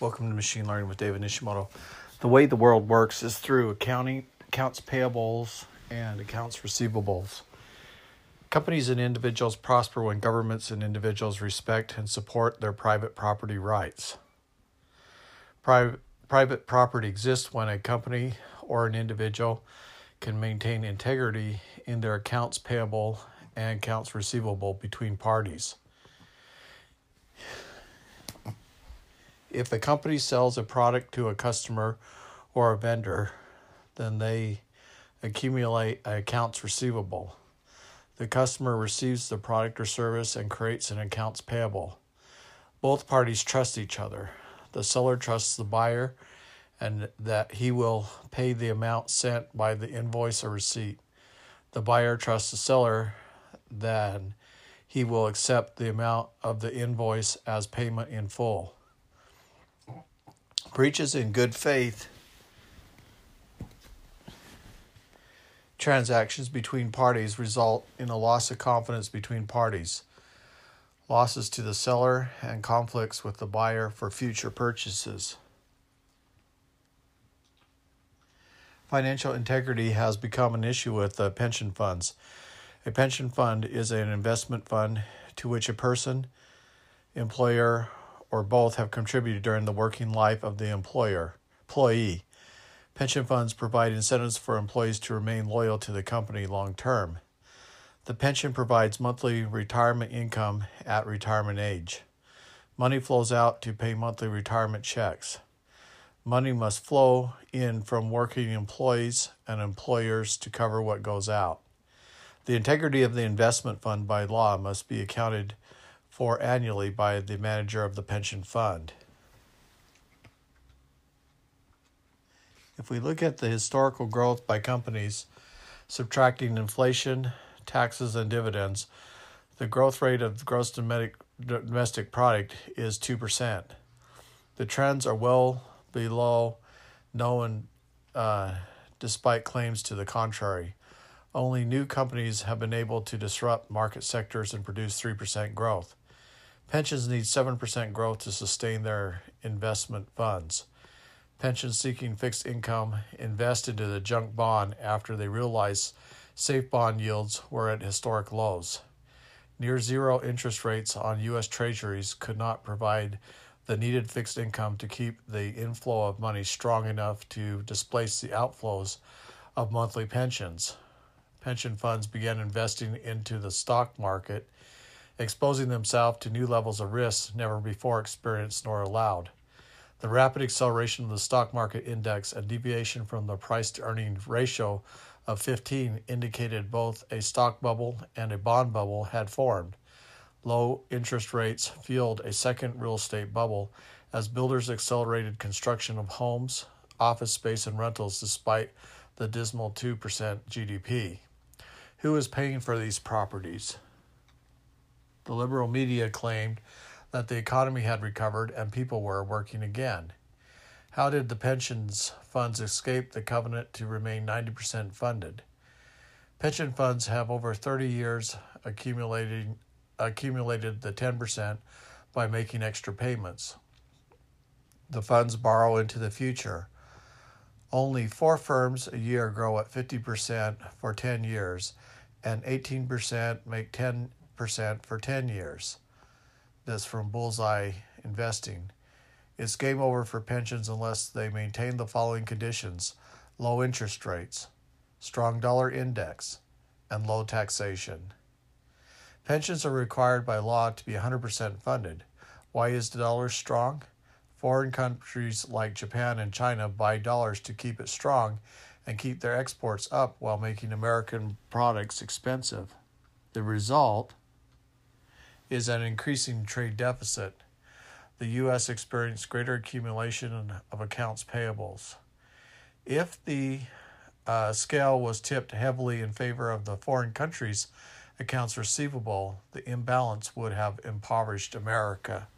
Welcome to Machine Learning with David Nishimoto. The way the world works is through accounting, accounts payables, and accounts receivables. Companies and individuals prosper when governments and individuals respect and support their private property rights. Private, private property exists when a company or an individual can maintain integrity in their accounts payable and accounts receivable between parties. If a company sells a product to a customer or a vendor, then they accumulate accounts receivable. The customer receives the product or service and creates an accounts payable. Both parties trust each other. The seller trusts the buyer and that he will pay the amount sent by the invoice or receipt. The buyer trusts the seller that he will accept the amount of the invoice as payment in full. Breaches in good faith transactions between parties result in a loss of confidence between parties, losses to the seller, and conflicts with the buyer for future purchases. Financial integrity has become an issue with uh, pension funds. A pension fund is an investment fund to which a person, employer, or both have contributed during the working life of the employer employee. Pension funds provide incentives for employees to remain loyal to the company long term. The pension provides monthly retirement income at retirement age. Money flows out to pay monthly retirement checks. Money must flow in from working employees and employers to cover what goes out. The integrity of the investment fund by law must be accounted for annually by the manager of the pension fund. If we look at the historical growth by companies, subtracting inflation, taxes, and dividends, the growth rate of gross domestic product is 2%. The trends are well below known uh, despite claims to the contrary. Only new companies have been able to disrupt market sectors and produce 3% growth. Pensions need 7% growth to sustain their investment funds. Pensions seeking fixed income invest into the junk bond after they realize safe bond yields were at historic lows. Near zero interest rates on U.S. Treasuries could not provide the needed fixed income to keep the inflow of money strong enough to displace the outflows of monthly pensions pension funds began investing into the stock market, exposing themselves to new levels of risk never before experienced nor allowed. The rapid acceleration of the stock market index and deviation from the price to earning ratio of 15 indicated both a stock bubble and a bond bubble had formed. Low interest rates fueled a second real estate bubble as builders accelerated construction of homes, office space, and rentals despite the dismal 2% GDP. Who is paying for these properties? The liberal media claimed that the economy had recovered and people were working again. How did the pensions funds escape the covenant to remain 90% funded? Pension funds have over 30 years accumulating accumulated the 10% by making extra payments. The funds borrow into the future. Only four firms a year grow at 50% for 10 years, and 18% make 10% for 10 years. This from Bullseye Investing. It's game over for pensions unless they maintain the following conditions low interest rates, strong dollar index, and low taxation. Pensions are required by law to be 100% funded. Why is the dollar strong? Foreign countries like Japan and China buy dollars to keep it strong and keep their exports up while making American products expensive. The result is an increasing trade deficit. The U.S. experienced greater accumulation of accounts payables. If the uh, scale was tipped heavily in favor of the foreign countries' accounts receivable, the imbalance would have impoverished America.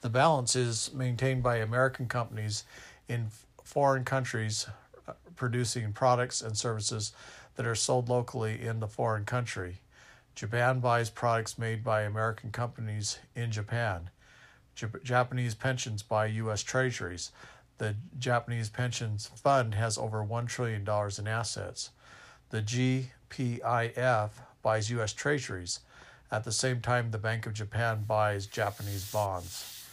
The balance is maintained by American companies in foreign countries producing products and services that are sold locally in the foreign country. Japan buys products made by American companies in Japan. J- Japanese pensions buy U.S. treasuries. The Japanese pensions fund has over $1 trillion in assets. The GPIF buys U.S. treasuries. At the same time, the Bank of Japan buys Japanese bonds.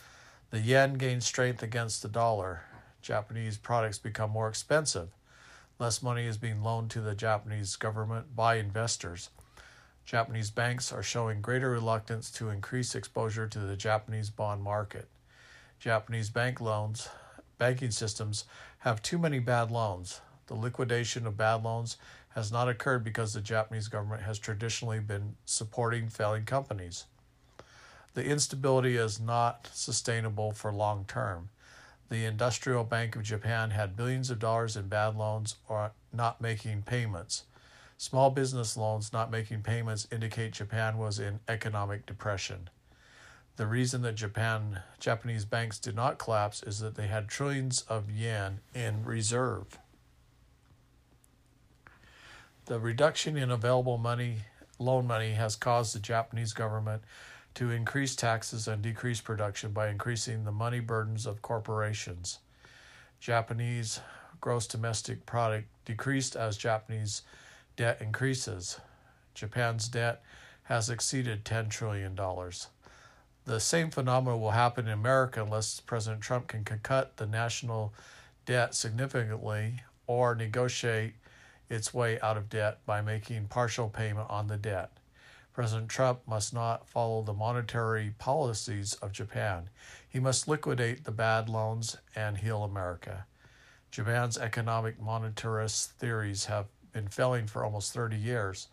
The yen gains strength against the dollar. Japanese products become more expensive. Less money is being loaned to the Japanese government by investors. Japanese banks are showing greater reluctance to increase exposure to the Japanese bond market. Japanese bank loans, banking systems have too many bad loans. The liquidation of bad loans has not occurred because the Japanese government has traditionally been supporting failing companies. The instability is not sustainable for long term the Industrial Bank of Japan had billions of dollars in bad loans or not making payments. Small business loans not making payments indicate Japan was in economic depression. The reason that Japan Japanese banks did not collapse is that they had trillions of yen in reserve. The reduction in available money loan money has caused the Japanese government to increase taxes and decrease production by increasing the money burdens of corporations. Japanese gross domestic product decreased as Japanese debt increases. Japan's debt has exceeded $10 trillion. The same phenomenon will happen in America unless President Trump can cut the national debt significantly or negotiate its way out of debt by making partial payment on the debt. President Trump must not follow the monetary policies of Japan. He must liquidate the bad loans and heal America. Japan's economic monetarist theories have been failing for almost 30 years.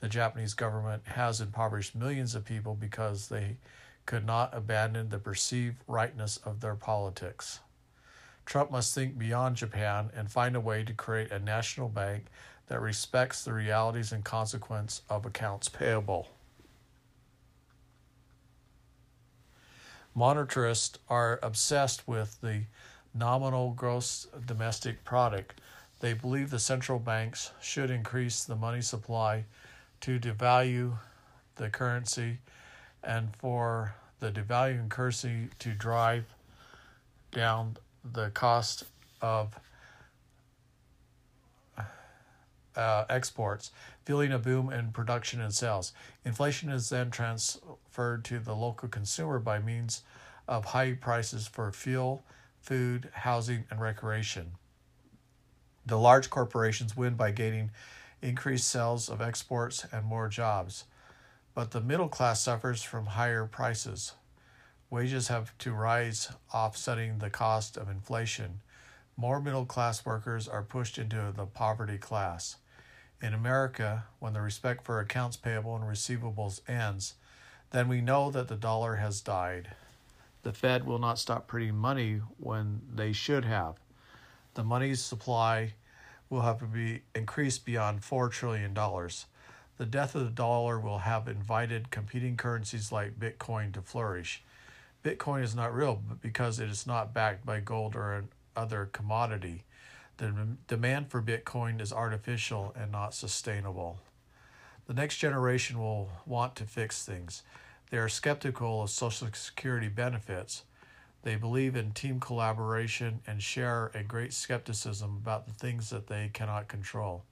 The Japanese government has impoverished millions of people because they could not abandon the perceived rightness of their politics. Trump must think beyond Japan and find a way to create a national bank that respects the realities and consequence of accounts payable. Monetarists are obsessed with the nominal gross domestic product. They believe the central banks should increase the money supply to devalue the currency and for the devaluing currency to drive down the cost of uh, exports, fueling a boom in production and sales. Inflation is then transferred to the local consumer by means of high prices for fuel, food, housing, and recreation. The large corporations win by gaining increased sales of exports and more jobs, but the middle class suffers from higher prices. Wages have to rise, offsetting the cost of inflation. More middle class workers are pushed into the poverty class. In America, when the respect for accounts payable and receivables ends, then we know that the dollar has died. The Fed will not stop printing money when they should have. The money supply will have to be increased beyond $4 trillion. The death of the dollar will have invited competing currencies like Bitcoin to flourish. Bitcoin is not real because it is not backed by gold or another commodity. The demand for Bitcoin is artificial and not sustainable. The next generation will want to fix things. They are skeptical of Social Security benefits. They believe in team collaboration and share a great skepticism about the things that they cannot control.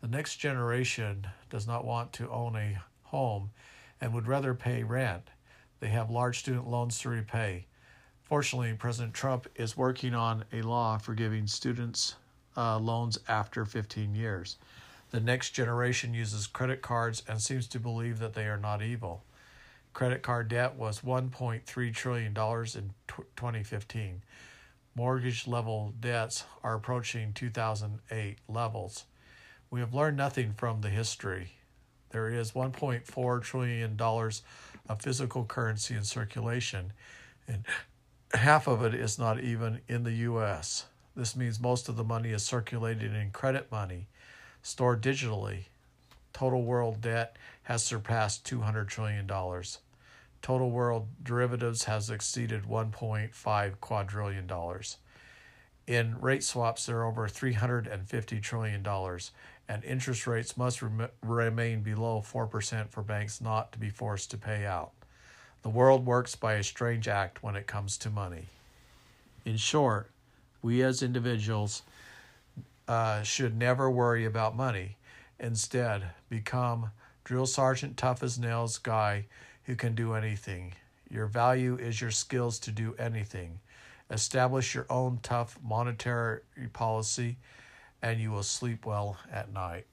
The next generation does not want to own a home and would rather pay rent. They have large student loans to repay. Fortunately, President Trump is working on a law for giving students uh, loans after 15 years. The next generation uses credit cards and seems to believe that they are not evil. Credit card debt was $1.3 trillion in 2015. Mortgage level debts are approaching 2008 levels. We have learned nothing from the history. There is $1.4 trillion of physical currency in circulation, and half of it is not even in the U.S. This means most of the money is circulated in credit money, stored digitally. Total world debt has surpassed $200 trillion. Total world derivatives has exceeded $1.5 quadrillion. In rate swaps, there are over $350 trillion, and interest rates must rem- remain below 4% for banks not to be forced to pay out. The world works by a strange act when it comes to money. In short, we as individuals uh, should never worry about money. Instead, become drill sergeant tough as nails guy who can do anything. Your value is your skills to do anything. Establish your own tough monetary policy, and you will sleep well at night.